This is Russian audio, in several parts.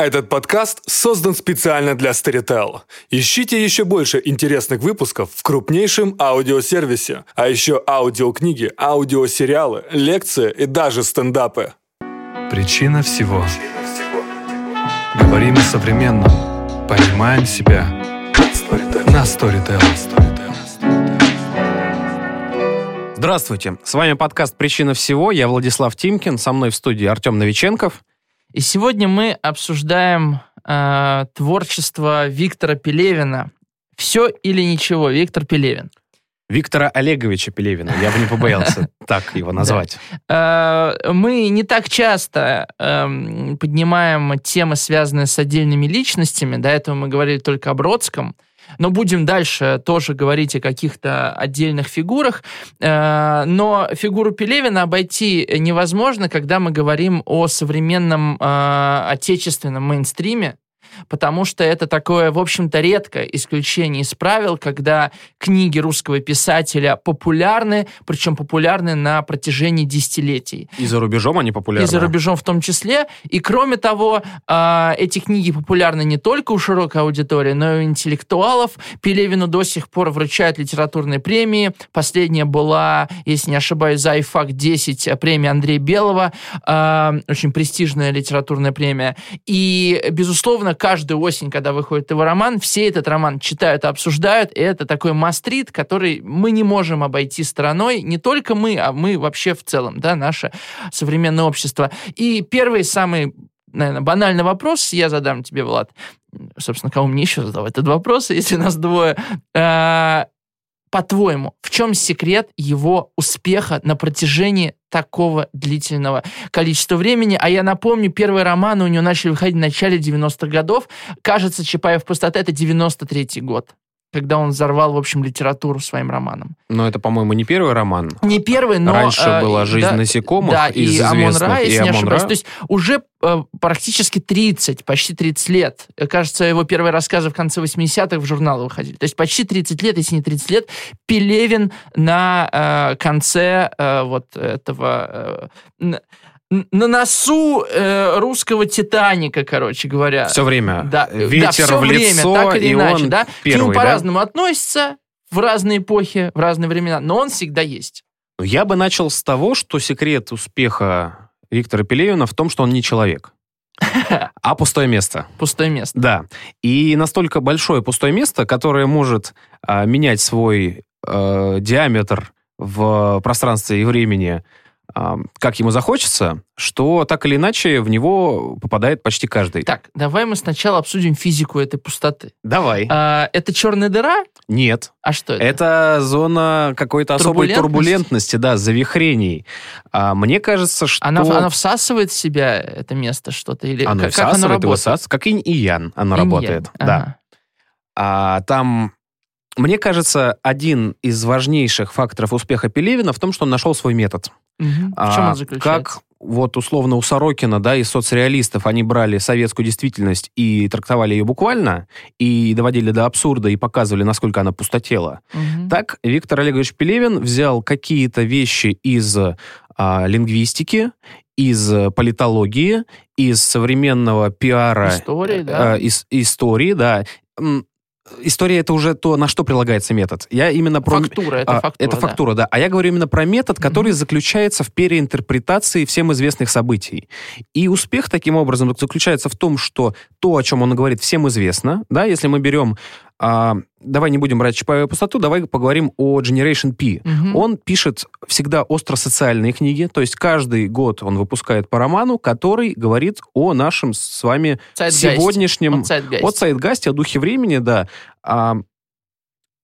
Этот подкаст создан специально для Storytel. Ищите еще больше интересных выпусков в крупнейшем аудиосервисе, а еще аудиокниги, аудиосериалы, лекции и даже стендапы. Причина всего. Говорим о современном. Понимаем себя. На Storytel. Здравствуйте, с вами подкаст «Причина всего». Я Владислав Тимкин, со мной в студии Артем Новиченков. И сегодня мы обсуждаем э, творчество Виктора Пелевина. Все или ничего, Виктор Пелевин. Виктора Олеговича Пелевина. Я бы не побоялся так его назвать. Э, мы не так часто эм, поднимаем темы, связанные с отдельными личностями. До этого мы говорили только о Бродском. Но будем дальше тоже говорить о каких-то отдельных фигурах. Э, но фигуру Пелевина обойти невозможно, когда мы говорим о современном э, отечественном мейнстриме, потому что это такое, в общем-то, редкое исключение из правил, когда книги русского писателя популярны, причем популярны на протяжении десятилетий. И за рубежом они популярны. И за рубежом в том числе. И кроме того, а, эти книги популярны не только у широкой аудитории, но и у интеллектуалов. Пелевину до сих пор вручают литературные премии. Последняя была, если не ошибаюсь, за IFAC 10 премия Андрея Белого. А, очень престижная литературная премия. И, безусловно, каждую осень, когда выходит его роман, все этот роман читают обсуждают, и это такой мастрит, который мы не можем обойти стороной, не только мы, а мы вообще в целом, да, наше современное общество. И первый самый наверное, банальный вопрос я задам тебе, Влад. Собственно, кому мне еще задавать этот вопрос, если нас двое? По-твоему, в чем секрет его успеха на протяжении такого длительного количества времени? А я напомню, первые романы у него начали выходить в начале 90-х годов. Кажется, Чапаев пустота — это 93-й год когда он взорвал, в общем, литературу своим романом. Но это, по-моему, не первый роман. Не первый, но... Раньше э, была «Жизнь да, насекомых» да, из и Амон-Ра, если и не Амон ошибаюсь. То есть уже практически 30, почти 30 лет. Кажется, его первые рассказы в конце 80-х в журналы выходили. То есть почти 30 лет, если не 30 лет, Пелевин на э, конце э, вот этого... Э, на носу э, русского Титаника, короче говоря. Все время. Да, Ветер да, все в время, лицо, так или и иначе, он да. первый, К нему да? по-разному относится в разные эпохи, в разные времена, но он всегда есть. Я бы начал с того, что секрет успеха Виктора Пелевина в том, что он не человек, а пустое место. Пустое место. Да. И настолько большое пустое место, которое может а, менять свой а, диаметр в пространстве и времени, как ему захочется, что так или иначе в него попадает почти каждый. Так, давай мы сначала обсудим физику этой пустоты. Давай. А, это черная дыра? Нет. А что это? Это зона какой-то особой турбулентности, да, завихрений. А, мне кажется, что... Она, она всасывает в себя это место что-то? Или Оно как, как всасывает и работает? высасывает, как инь и ян оно Инь-ян. работает. Да. Ага. А, там, мне кажется, один из важнейших факторов успеха Пелевина в том, что он нашел свой метод. В А, чем он заключается? Как вот условно у Сорокина, да, и соцреалистов, они брали советскую действительность и трактовали ее буквально, и доводили до абсурда, и показывали, насколько она пустотела. Мгм. Так Виктор Олегович Пелевин взял какие-то вещи из а, лингвистики, из политологии, из современного пиара, Истории, да. э, из истории, да. История это уже то, на что прилагается метод. Я именно про Фактура, это а, фактура, Это да. фактура, да. А я говорю именно про метод, который заключается в переинтерпретации всем известных событий. И успех таким образом заключается в том, что то, о чем он говорит, всем известно. Да, если мы берем а, давай не будем брать Чапаева пустоту, давай поговорим о Generation P. Мгм. Он пишет всегда остросоциальные книги, то есть каждый год он выпускает по роману, который говорит о нашем с вами Zeitgeist. сегодняшнем... О zeitgeist. О духе времени, да. А,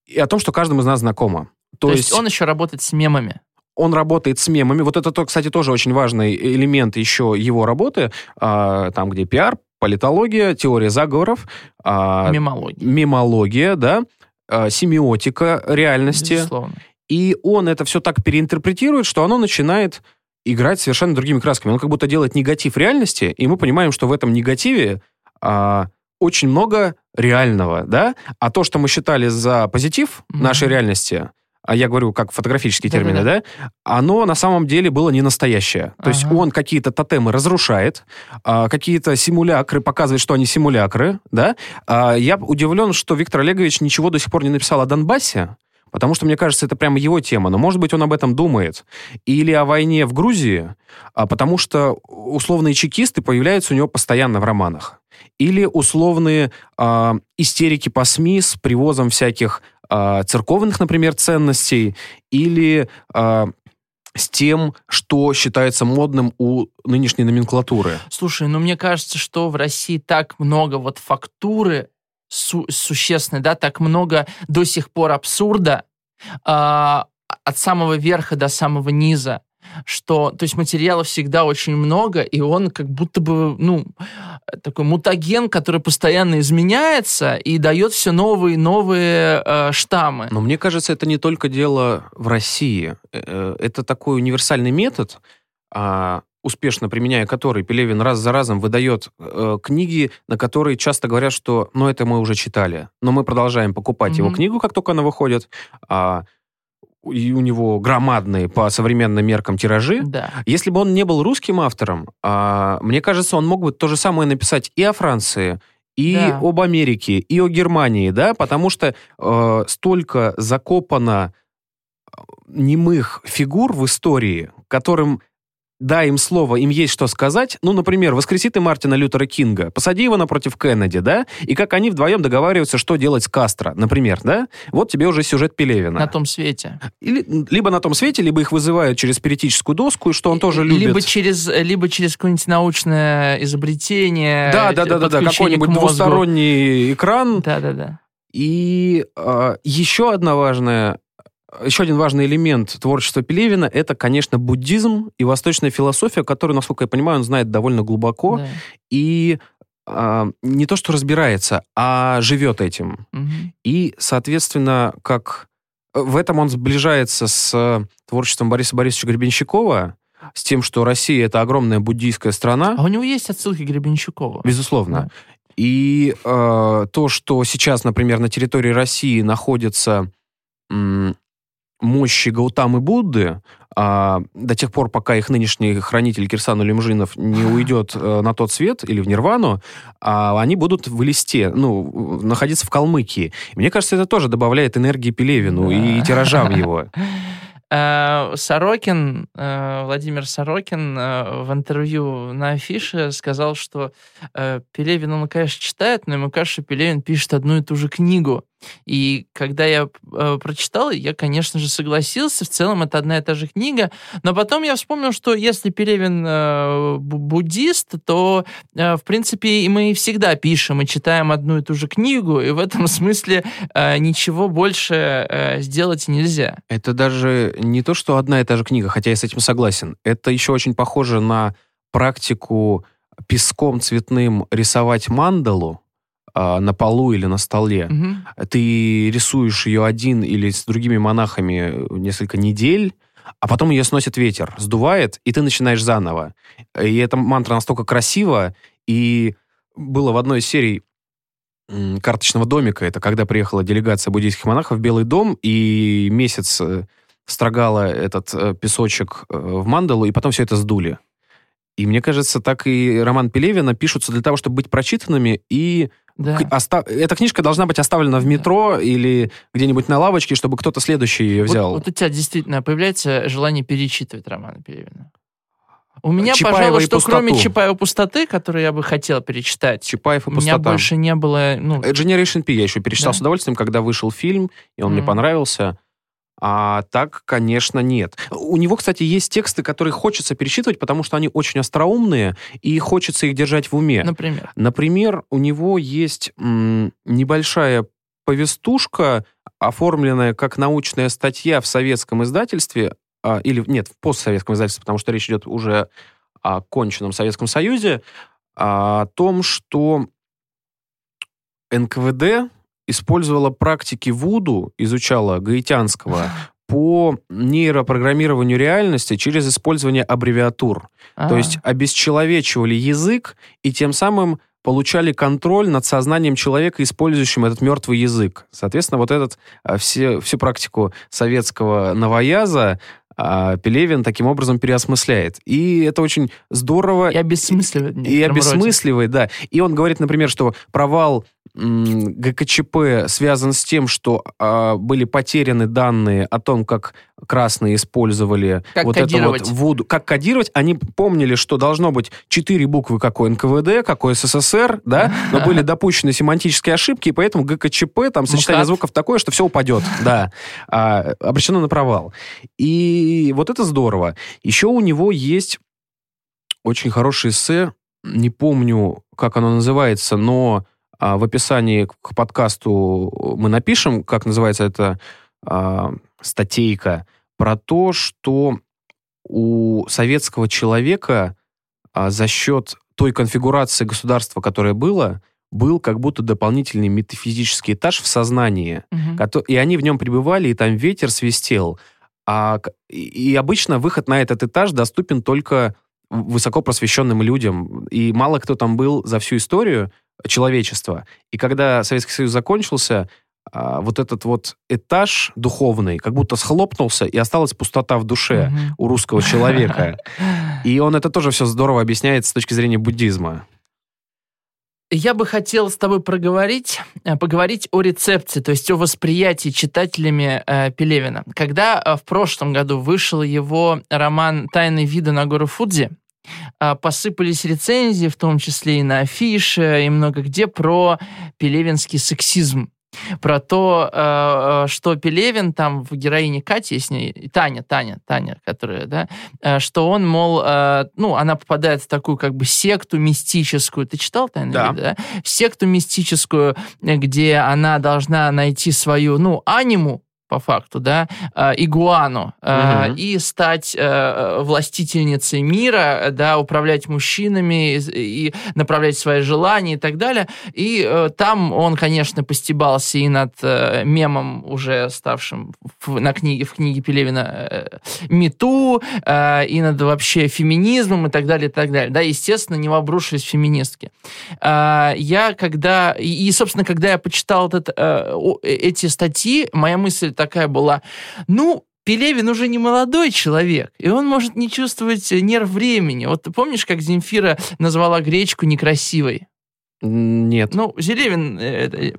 и о том, что каждому из нас знакомо. То, есть он еще работает с мемами. он работает с мемами. Вот это, то, кстати, тоже очень важный элемент еще его работы, а, там, где пиар, политология, теория заговоров, а, Мемология. мемология, да, а, семиотика реальности. Безусловно. И он это все так переинтерпретирует, что оно начинает играть совершенно другими красками. Он как будто делает негатив реальности, и мы понимаем, что в этом негативе а, очень много реального, да? А то, что мы считали за позитив Мгм. нашей реальности, а я говорю как фотографические термины, Да-да-да. да, оно на самом деле было не настоящее. То есть Ага. он какие-то тотемы разрушает, а, какие-то симулякры показывает, что они симулякры, да. А, я удивлен, что Виктор Олегович ничего до сих пор не написал о Донбассе, потому что, мне кажется, это прямо его тема, но, может быть, он об этом думает. Или о войне в Грузии, а, потому что условные чекисты появляются у него постоянно в романах. Или условные а, истерики по СМИ с привозом всяких а, церковных, например, ценностей, или а, с тем, что считается модным у нынешней номенклатуры. Слушай, ну мне кажется, что в России так много вот фактуры су- существенной, да, так много до сих пор абсурда а, от самого верха до самого низа, что, то есть материала всегда очень много, и он как будто бы, ну, такой мутаген, который постоянно изменяется и дает все новые и новые э, штаммы. Но мне кажется, это не только дело в России. Э, э, Это такой универсальный метод, а, успешно применяя который Пелевин раз за разом выдает э, книги, на которые часто говорят, что ну это мы уже читали, но мы продолжаем покупать его Мгм. книгу, как только она выходит, а, и у него громадные по современным меркам тиражи. Да. Если бы он не был русским автором, а, мне кажется, он мог бы то же самое написать и о Франции, и Да. об Америке, и о Германии, да, потому что э, столько закопано э, немых фигур в истории, которым дай им слово, им есть что сказать. Ну, например, воскреси ты Мартина Лютера Кинга, посади его напротив Кеннеди, да, и как они вдвоем договариваются, что делать с Кастро, например, да, вот тебе уже сюжет Пелевина. На том свете. Или, либо на том свете, либо их вызывают через спиритическую доску, и что он тоже любит. Либо через, либо через какое-нибудь научное изобретение. Да, да, да, да, да, какой-нибудь двусторонний экран. Да, да, да. И а, еще одна важная, еще один важный элемент творчества Пелевина это, конечно, буддизм и восточная философия, которую, насколько я понимаю, он знает довольно глубоко Да. и а, не то что разбирается, а живет этим. Мгм. И, соответственно, как в этом он сближается с творчеством Бориса Борисовича Гребенщикова, с тем, что Россия это огромная буддийская страна. А у него есть отсылки к Гребенщикову. Безусловно. И э, то, что сейчас, например, на территории России находятся м, мощи Гаутамы Будды, а, до тех пор, пока их нынешний хранитель Кирсан Улимжинов не уйдет э, на тот свет или в Нирвану, а, они будут в листе, ну, находиться в Калмыкии. И мне кажется, это тоже добавляет энергии Пелевину и Да. тиражам его. Э, Сорокин, э, Владимир Сорокин в интервью на афише сказал, что Пелевин, он, конечно, читает, но ему кажется, что Пелевин пишет одну и ту же книгу. И когда я э, прочитал, я, конечно же, согласился. В целом это одна и та же книга. Но потом я вспомнил, что если Пелевин э, бу- буддист, то, э, в принципе, и мы всегда пишем и читаем одну и ту же книгу. И в этом смысле э, ничего больше э, сделать нельзя. Это даже не то, что одна и та же книга, хотя я с этим согласен. Это еще очень похоже на практику песком цветным рисовать мандалу а, на полу или на столе. Мгм. Ты рисуешь ее один или с другими монахами несколько недель, а потом ее сносит ветер, сдувает, и ты начинаешь заново. И эта мантра настолько красива, и было в одной из серий карточного домика, это когда приехала делегация буддийских монахов в Белый дом, и месяц э, строгала этот э, песочек э, в мандалу, и потом все это сдули. И мне кажется, так и роман Пелевина пишутся для того, чтобы быть прочитанными и Да. оста- Эта книжка должна быть оставлена в метро или где-нибудь на лавочке, чтобы кто-то следующий ее Вот- взял. Вот, у тебя действительно появляется желание перечитывать романы Пелевина. У меня, Чапаева пожалуй, что «Пустоту». кроме Чапаева пустоты, который я бы хотел перечитать, Чапаев и у меня пустота. больше не было. Ну, Generation P я еще перечитал Да. с удовольствием, когда вышел фильм, и он мне Мгм. понравился. А так, конечно, нет. У него, кстати, есть тексты, которые хочется перечитывать, потому что они очень остроумные, и хочется их держать в уме. например. Например, у него есть м, небольшая повестушка, оформленная как научная статья в советском издательстве, а, или нет, в постсоветском издательстве, потому что речь идет уже о конченном Советском Союзе, а, о том, что НКВД использовала практики Вуду, изучала гаитянского, по нейропрограммированию реальности через использование аббревиатур. А, То есть обесчеловечивали язык и тем самым получали контроль над сознанием человека, использующим этот мертвый язык. Соответственно, вот этот, а, все, всю практику советского новояза а, Пелевин таким образом переосмысляет. И это очень здорово. И обесмысливает. И некотором роде. обесмысливает, да. И он говорит, например, что провал ГКЧП связан с тем, что а, были потеряны данные о том, как красные использовали Как вот кодировать. это вот вуду. Как кодировать. Они помнили, что должно быть четыре буквы, как у НКВД, как у СССР, да, но были допущены семантические ошибки, и поэтому ГКЧП, там сочетание МКАД. звуков такое, что все упадет, да, а, обречено на провал. И вот это здорово. Еще у него есть очень хорошее эссе, не помню, как оно называется, но в описании к подкасту мы напишем, как называется эта а, статейка, про то, что у советского человека а, за счет той конфигурации государства, которое было, был как будто дополнительный метафизический этаж в сознании, Мгм. кото- и они в нем пребывали, и там ветер свистел. А, и, и обычно выход на этот этаж доступен только высоко просвещенным людям. И мало кто там был за всю историю человечества. И когда Советский Союз закончился, а, вот этот вот этаж духовный как будто схлопнулся, и осталась пустота в душе Мгм. у русского человека. И он это тоже все здорово объясняет с точки зрения буддизма. Я бы хотел с тобой проговорить, э, поговорить о рецепции, то есть о восприятии читателями э, Пелевина. Когда э, в прошлом году вышел его роман «Тайны вида на гору Фудзи», посыпались рецензии, в том числе и на афише, и много где, про пелевинский сексизм. Про то, э, э, что Пелевин там в героине Кати, с ней, Таня, Таня, Таня, которая, да, что он, мол, ну, она попадает в такую как бы секту мистическую. Ты читал «Тайны Да. вида», да? В секту мистическую, где она должна найти свою, ну, аниму, по факту, да, э, игуану, Мгм. и стать э, властительницей мира, да, управлять мужчинами и, и направлять свои желания и так далее. И э, там он, конечно, постебался и над э, мемом, уже ставшим в, на книге, в книге Пелевина «Мету», и над вообще феминизмом и так далее, и так далее. Да, естественно, не обрушились феминистки. А, я когда... И, собственно, когда я почитал вот это, э, о- э, эти статьи, моя мысль такая была, ну, Пелевин уже не молодой человек, и он может не чувствовать нерв времени. Вот ты помнишь, как Земфира назвала гречку некрасивой? Нет. Ну, Зелевин... э, э,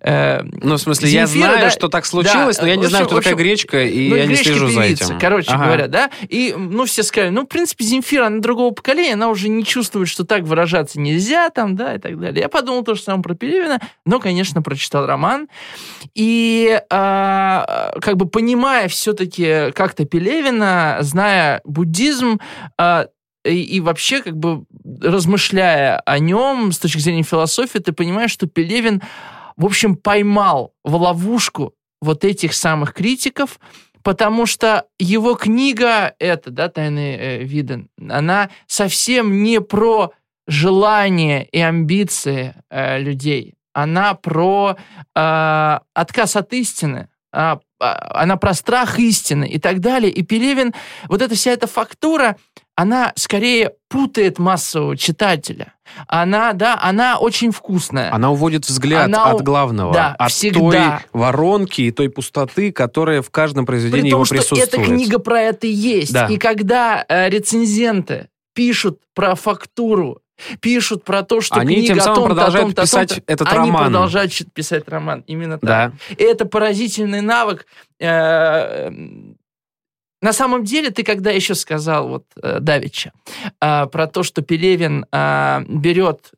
э, Ну, в смысле, я Земфира, знаю, да, что так случилось, да, но я не знаю, общем- кто такая в общем, гречка, и ну, я не слежу за этим. Короче Ага. говоря, да. И, ну, все сказали, ну, в принципе, Земфира, она другого поколения, она уже не чувствует, что так выражаться нельзя, там, да, и так далее. Я подумал то же самое про Пелевина, но, конечно, прочитал роман. И, а, как бы понимая все-таки как-то Пелевина, зная буддизм, а, и, и вообще, как бы размышляя о нем с точки зрения философии, ты понимаешь, что Пелевин, в общем, поймал в ловушку вот этих самых критиков, потому что его книга, это, да, «Тайны э, вида», она совсем не про желания и амбиции э, людей. Она про э, отказ от истины, а, а, она про страх истины и так далее. И Пелевин, вот эта вся эта фактура, она скорее путает массового читателя. Она, да, она очень вкусная. Она уводит взгляд Она от главного, да, от всегда. той воронки и той пустоты, которая в каждом произведении При его том, что присутствует. эта книга про это и есть. Да. И когда э, рецензенты пишут про фактуру, пишут про то, что Они книга тем о самым о продолжают том-то, о писать том-то, этот они роман. продолжают чит- писать роман. Именно так. Да. И это поразительный навык. Э, На самом деле, ты когда еще сказал, вот, э, Давича, э, про то, что Пелевин э, берет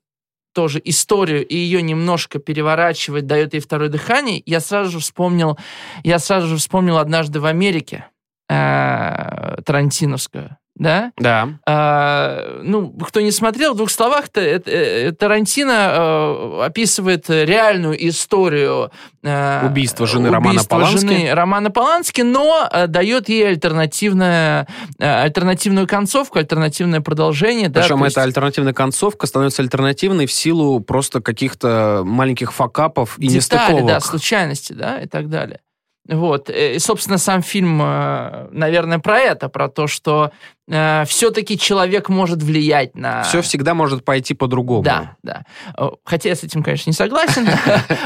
тоже историю и ее немножко переворачивает, дает ей второе дыхание, я сразу же вспомнил, я сразу же вспомнил однажды в Америке э, Тарантиновскую, да? Да. А, ну, кто не смотрел, в двух словах-то э, Тарантино э, описывает реальную историю э, Убийства жены Романа Полански. жены Романа Полански, но э, дает ей альтернативное, э, альтернативную концовку, альтернативное продолжение. да, Причем есть- эта альтернативная концовка становится альтернативной в силу просто каких-то маленьких факапов и детали, нестыковок. да, случайности, да, и так далее. Вот. И, собственно, сам фильм, наверное, про это, про то, что э, все-таки человек может влиять на... Все всегда может пойти по-другому. Да, да. Э, Хотя я с этим, конечно, не согласен.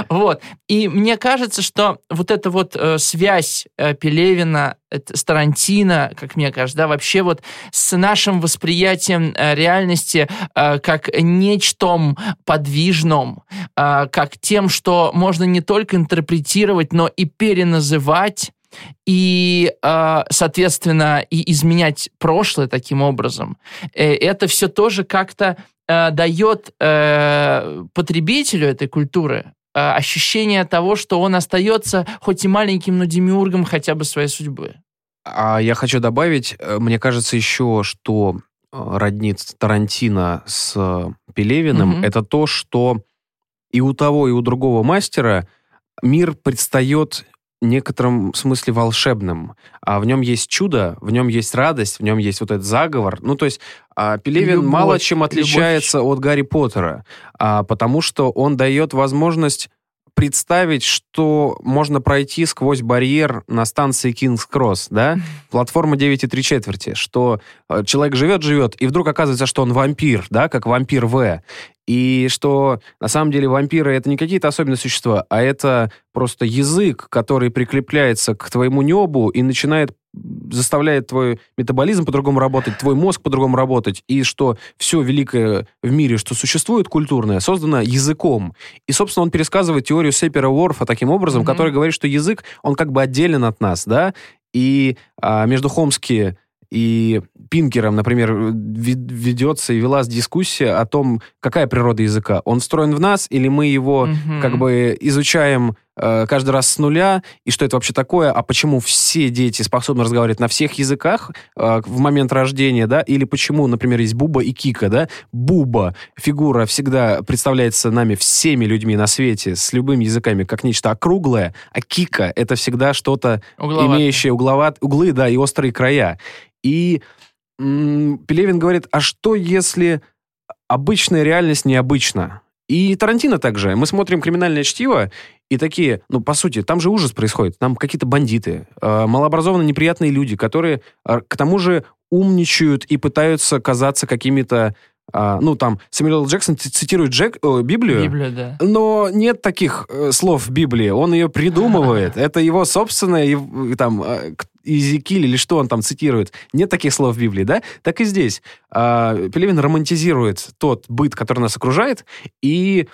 Вот. И мне кажется, что вот эта вот э, связь Пелевина с Тарантино, как мне кажется, да, вообще вот с нашим восприятием реальности как нечтом подвижном, как тем, что можно не только интерпретировать, но и переназывать, и, э, соответственно, и изменять прошлое таким образом. Э, Это все тоже как-то э, дает э, потребителю этой культуры э, ощущение того, что он остается хоть и маленьким, но демиургом хотя бы своей судьбы. А я хочу добавить, мне кажется еще, что роднит Тарантино с Пелевиным, Мгм. это то, что и у того, и у другого мастера мир предстает некотором смысле волшебным. А в нем есть чудо, в нем есть радость, в нем есть вот этот заговор. Ну, то есть а, Пелевин Любовь, мало чем любовь. отличается от Гарри Поттера, а, потому что он дает возможность представить, что можно пройти сквозь барьер на станции Кингс Кросс, да? Платформа 9,3 четверти, что э, человек живет-живет, и вдруг оказывается, что он вампир, да, как вампир В. И что на самом деле вампиры это не какие-то особенные существа, а это просто язык, который прикрепляется к твоему небу и начинает заставляет твой метаболизм по-другому работать, твой мозг по-другому работать, и что все великое в мире, что существует культурное, создано языком. И, собственно, он пересказывает теорию Сепера Уорфа таким образом, Мгм. который говорит, что язык, он как бы отделен от нас, да, и а, между Хомски и Пинкером, например, ве- ведется и велась дискуссия о том, какая природа языка. Он встроен в нас, или мы его Мгм. как бы изучаем каждый раз с нуля, и что это вообще такое, а почему все дети способны разговаривать на всех языках э, в момент рождения, да, или почему, например, есть Буба и Кика, да, Буба, фигура всегда представляется нами всеми людьми на свете с любыми языками как нечто округлое, а Кика — это всегда что-то имеющие угловат, углы, да, и острые края. И м, Пелевин говорит, а что если обычная реальность необычна? И Тарантино также. Мы смотрим «Криминальное чтиво», и такие, ну, по сути, там же ужас происходит. Там какие-то бандиты, э, малообразованные, неприятные люди, которые, э, к тому же, умничают и пытаются казаться какими-то... а, ну, там, Сэмюэл. Джексон цитирует Джек, о, Библию, Библия, да. но нет таких э, слов в Библии. Он ее придумывает. Это его собственное, ев- там, э, Иезекииль или что он там цитирует. Нет таких слов в Библии, да? Так и здесь. А, Пелевин романтизирует тот быт, который нас окружает, и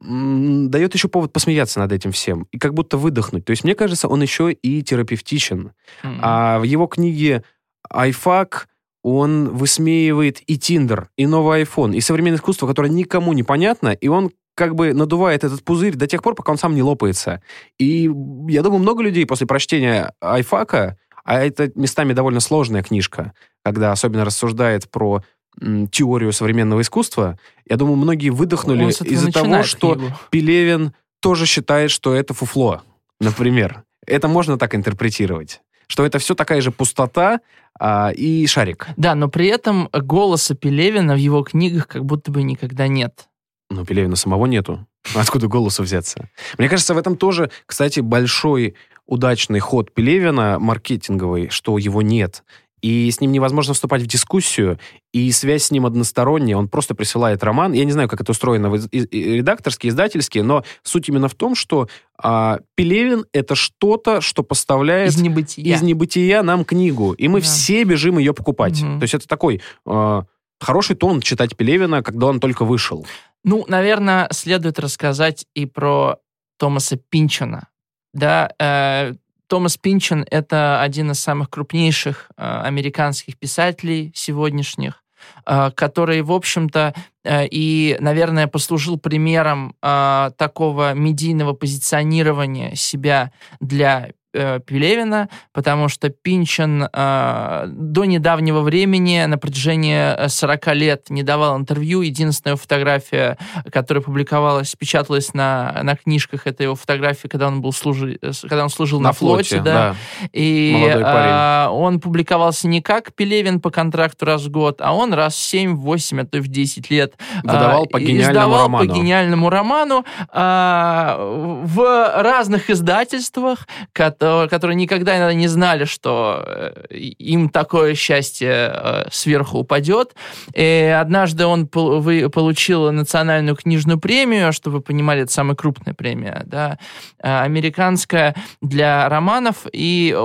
дает еще повод посмеяться над этим всем. И как будто выдохнуть. То есть, мне кажется, он еще и терапевтичен. М. А в его книге «Айфак» он высмеивает и Тиндер, и новый iPhone, и современное искусство, которое никому не понятно, и он как бы надувает этот пузырь до тех пор, пока он сам не лопается. И я думаю, много людей после прочтения Айфака, а это местами довольно сложная книжка, когда особенно рассуждает про м, теорию современного искусства, я думаю, многие выдохнули из-за того, что книгу. Пелевин тоже считает, что это фуфло, например. Это можно так интерпретировать. Что это все такая же пустота а, и шарик. Да, но при этом голоса Пелевина в его книгах как будто бы никогда нет. Но Пелевина самого нету. Откуда голосу взяться? Мне кажется, в этом тоже, кстати, большой удачный ход Пелевина маркетинговый, что его нет. И с ним невозможно вступать в дискуссию, и связь с ним односторонняя. Он просто присылает роман. Я не знаю, как это устроено в из- и- и- редакторски, издательски, но суть именно в том, что а, Пелевин — это что-то, что поставляет Из небытия. из небытия нам книгу, и мы Да. все бежим ее покупать. Мгм. То есть это такой э, хороший тон читать Пелевина, когда он только вышел. Ну, наверное, следует рассказать и про Томаса Пинчона. Да, э, Томас Пинчон — это один из самых крупнейших э, американских писателей сегодняшних, э, который, в общем-то, э, и, наверное, послужил примером такого медийного позиционирования себя для э, Пелевина, потому что Пинчон э, до недавнего времени, на протяжении э, 40 лет, не давал интервью. Единственная фотография, которая публиковалась, печаталась на, на книжках, это его фотография, когда он, был служи, э, когда он служил на, флоте. да. И Молодой парень. а, он публиковался не как Пелевин по контракту раз в год, а он раз в 7, 8, а то и в 10 лет Выдавал по и- гениальному издавал роману. по гениальному роману а, в разных издательствах, кот- что, которые никогда не знали, что э, им такое счастье э, сверху упадет. И однажды он получил национальную книжную премию, чтобы вы понимали, это самая крупная премия, да, э, американская для романов, и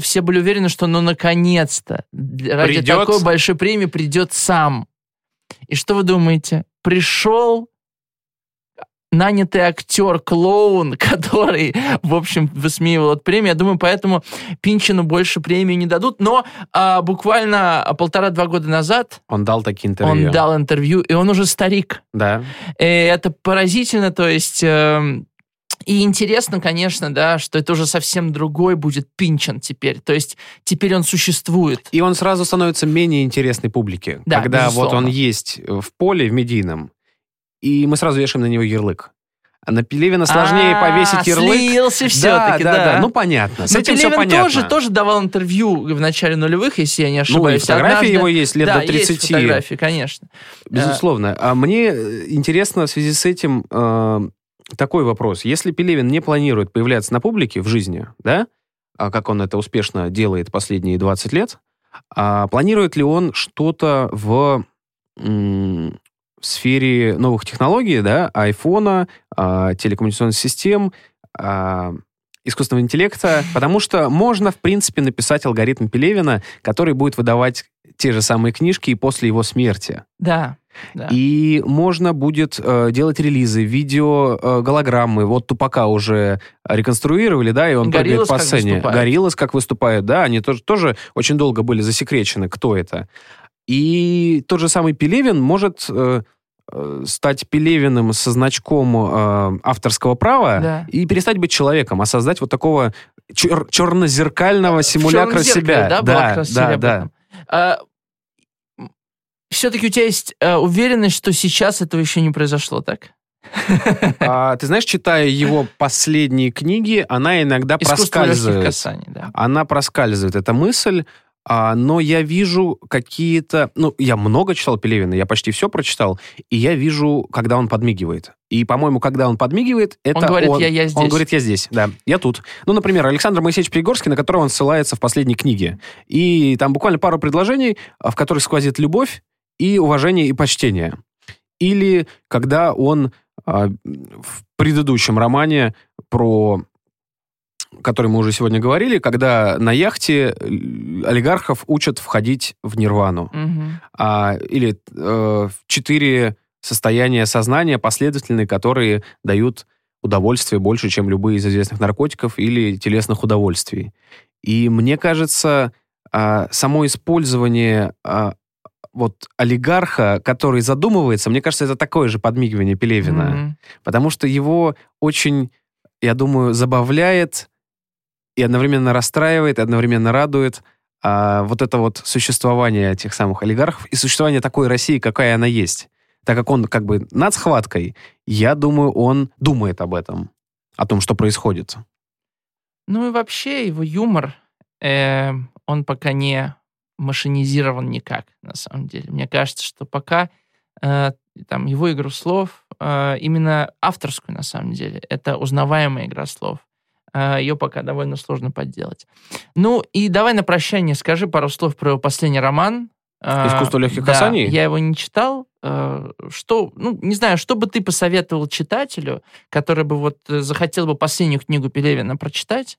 все были уверены, что ну наконец-то ради Придет. такой большой премии придет сам. И что вы думаете? Пришел нанятый актер-клоун, который, в общем, высмеивал эту премию. Я думаю, поэтому Пинчину больше премию не дадут. Но а, буквально полтора-два года назад Он дал такие интервью. он дал интервью, и он уже старик. Да. И это поразительно, то есть... эм, и интересно, конечно, да, что это уже совсем другой будет Пинчен теперь. То есть теперь он существует. И он сразу становится менее интересной публике. Да, когда вот безусловно. он есть в поле, в медийном, и мы сразу вешаем на него ярлык. А на Пелевина сложнее А, повесить ярлык. слился да, все-таки, да, да. да. Ну, понятно. С Но этим все Пелевин понятно. тоже, тоже давал интервью в начале нулевых, если я не Ну, ошибаюсь. фотографии Однажды- его есть лет да, до 30. есть фотографии, конечно. Безусловно. А мне э, интересно в связи с этим э, такой вопрос. Если Пелевин не планирует появляться на публике в жизни, да, а как он это успешно делает последние 20 лет, а планирует ли он что-то в в сфере новых технологий, да, айфона, а, телекоммуникационных систем, а, искусственного интеллекта, потому что можно, в принципе, написать алгоритм Пелевина, который будет выдавать те же самые книжки и после его смерти. Да. да. И можно будет э, делать релизы, видео, э, голограммы. Вот Тупака уже реконструировали, да, и он прыгает Гориллас по сцене. выступает. Как выступают, да, они тоже, тоже очень долго были засекречены, кто это. И тот же самый Пелевин может э, э, стать Пелевиным со значком э, авторского права Да. и перестать быть человеком, а создать вот такого чер- чернозеркального симулякра себя. Да, да, да, да. А, все-таки у тебя есть э, уверенность, что сейчас этого еще не произошло, так? А, ты знаешь, читая его последние книги, она иногда Искусство проскальзывает. касаний, да. Она проскальзывает, эта мысль. А, но я вижу какие-то... Ну, я много читал Пелевина, я почти все прочитал, и я вижу, когда он подмигивает. И, по-моему, когда он подмигивает, это Он говорит, «Я- я Он здесь». говорит, я здесь, да, я тут. Ну, например, Александр Моисеевич Пригорский, на которого он ссылается в последней книге. И там буквально пару предложений, в которых сквозит любовь и уважение и почтение. Или когда он а, в предыдущем романе про который мы уже сегодня говорили, когда на яхте э, олигархов учат входить в нирвану. Мгм. А, или э, четыре состояния сознания последовательные, которые дают удовольствие больше, чем любые из известных наркотиков или телесных удовольствий. И мне кажется, а, само использование а, вот олигарха, который задумывается, мне кажется, это такое же подмигивание Пелевина. Мгм. Потому что его очень, я думаю, забавляет и одновременно расстраивает, и одновременно радует а, вот это вот существование этих самых олигархов и существование такой России, какая она есть. Так как он как бы над схваткой, я думаю, он думает об этом, о том, что происходит. Ну и вообще его юмор, э, он пока не машинизирован никак, на самом деле. Мне кажется, что пока э, там его игру слов, э, именно авторскую, на самом деле, это узнаваемая игра слов. Э, ее пока довольно сложно подделать. Ну и давай на прощание скажи пару слов про его последний роман. Э, «Искусство легких да, касаний»? Я его не читал. Э, Что, ну, не знаю, что бы ты посоветовал читателю, который бы вот э, захотел бы последнюю книгу Пелевина прочитать,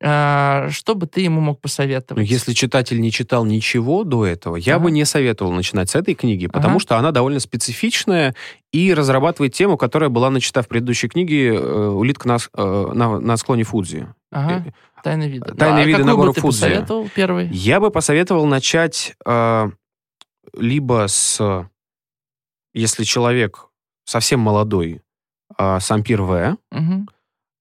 что бы ты ему мог посоветовать? если читатель не читал ничего до этого, я Ага. бы не советовал начинать с этой книги, потому Ага. что она довольно специфичная и разрабатывает тему, которая была начата в предыдущей книге э, «Улитка на, э, на- на склоне Фудзи». Ага, «Тайны вида». «Тайны а вида на бы гору ты Фудзи». посоветовал первый? Я бы посоветовал начать э, либо с, если человек совсем молодой, э, с Ампир В. Мгм.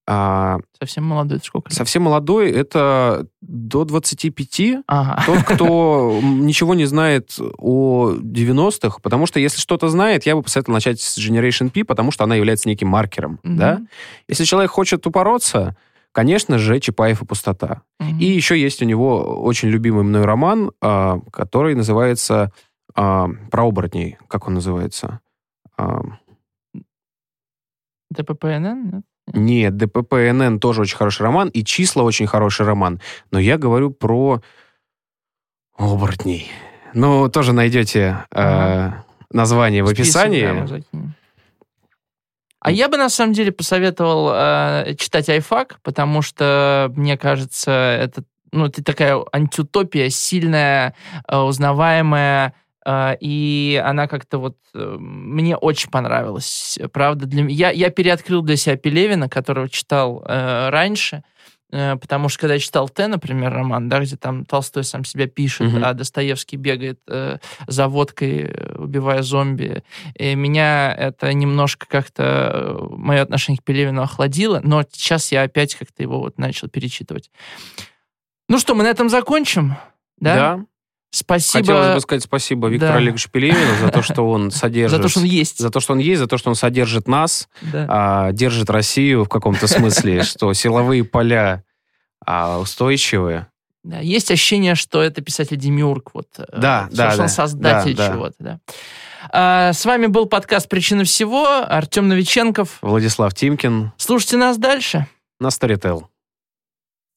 А Совсем молодой, это сколько? лет? совсем молодой это до 25. Ага. Тот, кто ничего не знает о 90-х, потому что если что-то знает, я бы посоветовал начать с Generation P, потому что она является неким маркером, Мгм. да? Если человек хочет упороться, конечно же, Чапаев и пустота. Мгм. И еще есть у него очень любимый мной роман, а, который называется а, «Про оборотней». Как он называется? А, ТППНН? нет? Нет, ДППНН тоже очень хороший роман, и «Числа» очень хороший роман. Но я говорю про оборотней. Ну, тоже найдете э, название в Список, описании. да. А я бы на самом деле посоветовал э, читать Айфак, потому что, мне кажется, это, ну, это такая антиутопия, сильная, э, узнаваемая, и она как-то вот э, мне очень понравилась. Правда, для я, я переоткрыл для себя Пелевина, которого читал э, раньше, э, потому что когда я читал Т, например, роман, да, где там Толстой сам себя пишет, Мгм. а Достоевский бегает э, за водкой, э, убивая зомби, и меня это немножко как-то мое отношение к Пелевину охладило, но сейчас я опять как-то его вот начал перечитывать. Ну что, мы на этом закончим? Да? Да. Спасибо Хотелось бы сказать спасибо Виктору Да. Олеговичу Пелевину за то, что он содержит... за то, что он есть. за то, что он есть, за то, что он содержит нас, Да. а, держит Россию в каком-то смысле, что силовые поля а, устойчивые. Да, Есть ощущение, что это писатель Демиург, вот, э, Да, что да, он да. создатель Да, да. чего-то. Да. А, с вами был подкаст «Причина всего», Артем Новиченков. Владислав Тимкин Слушайте нас дальше. на Storytel.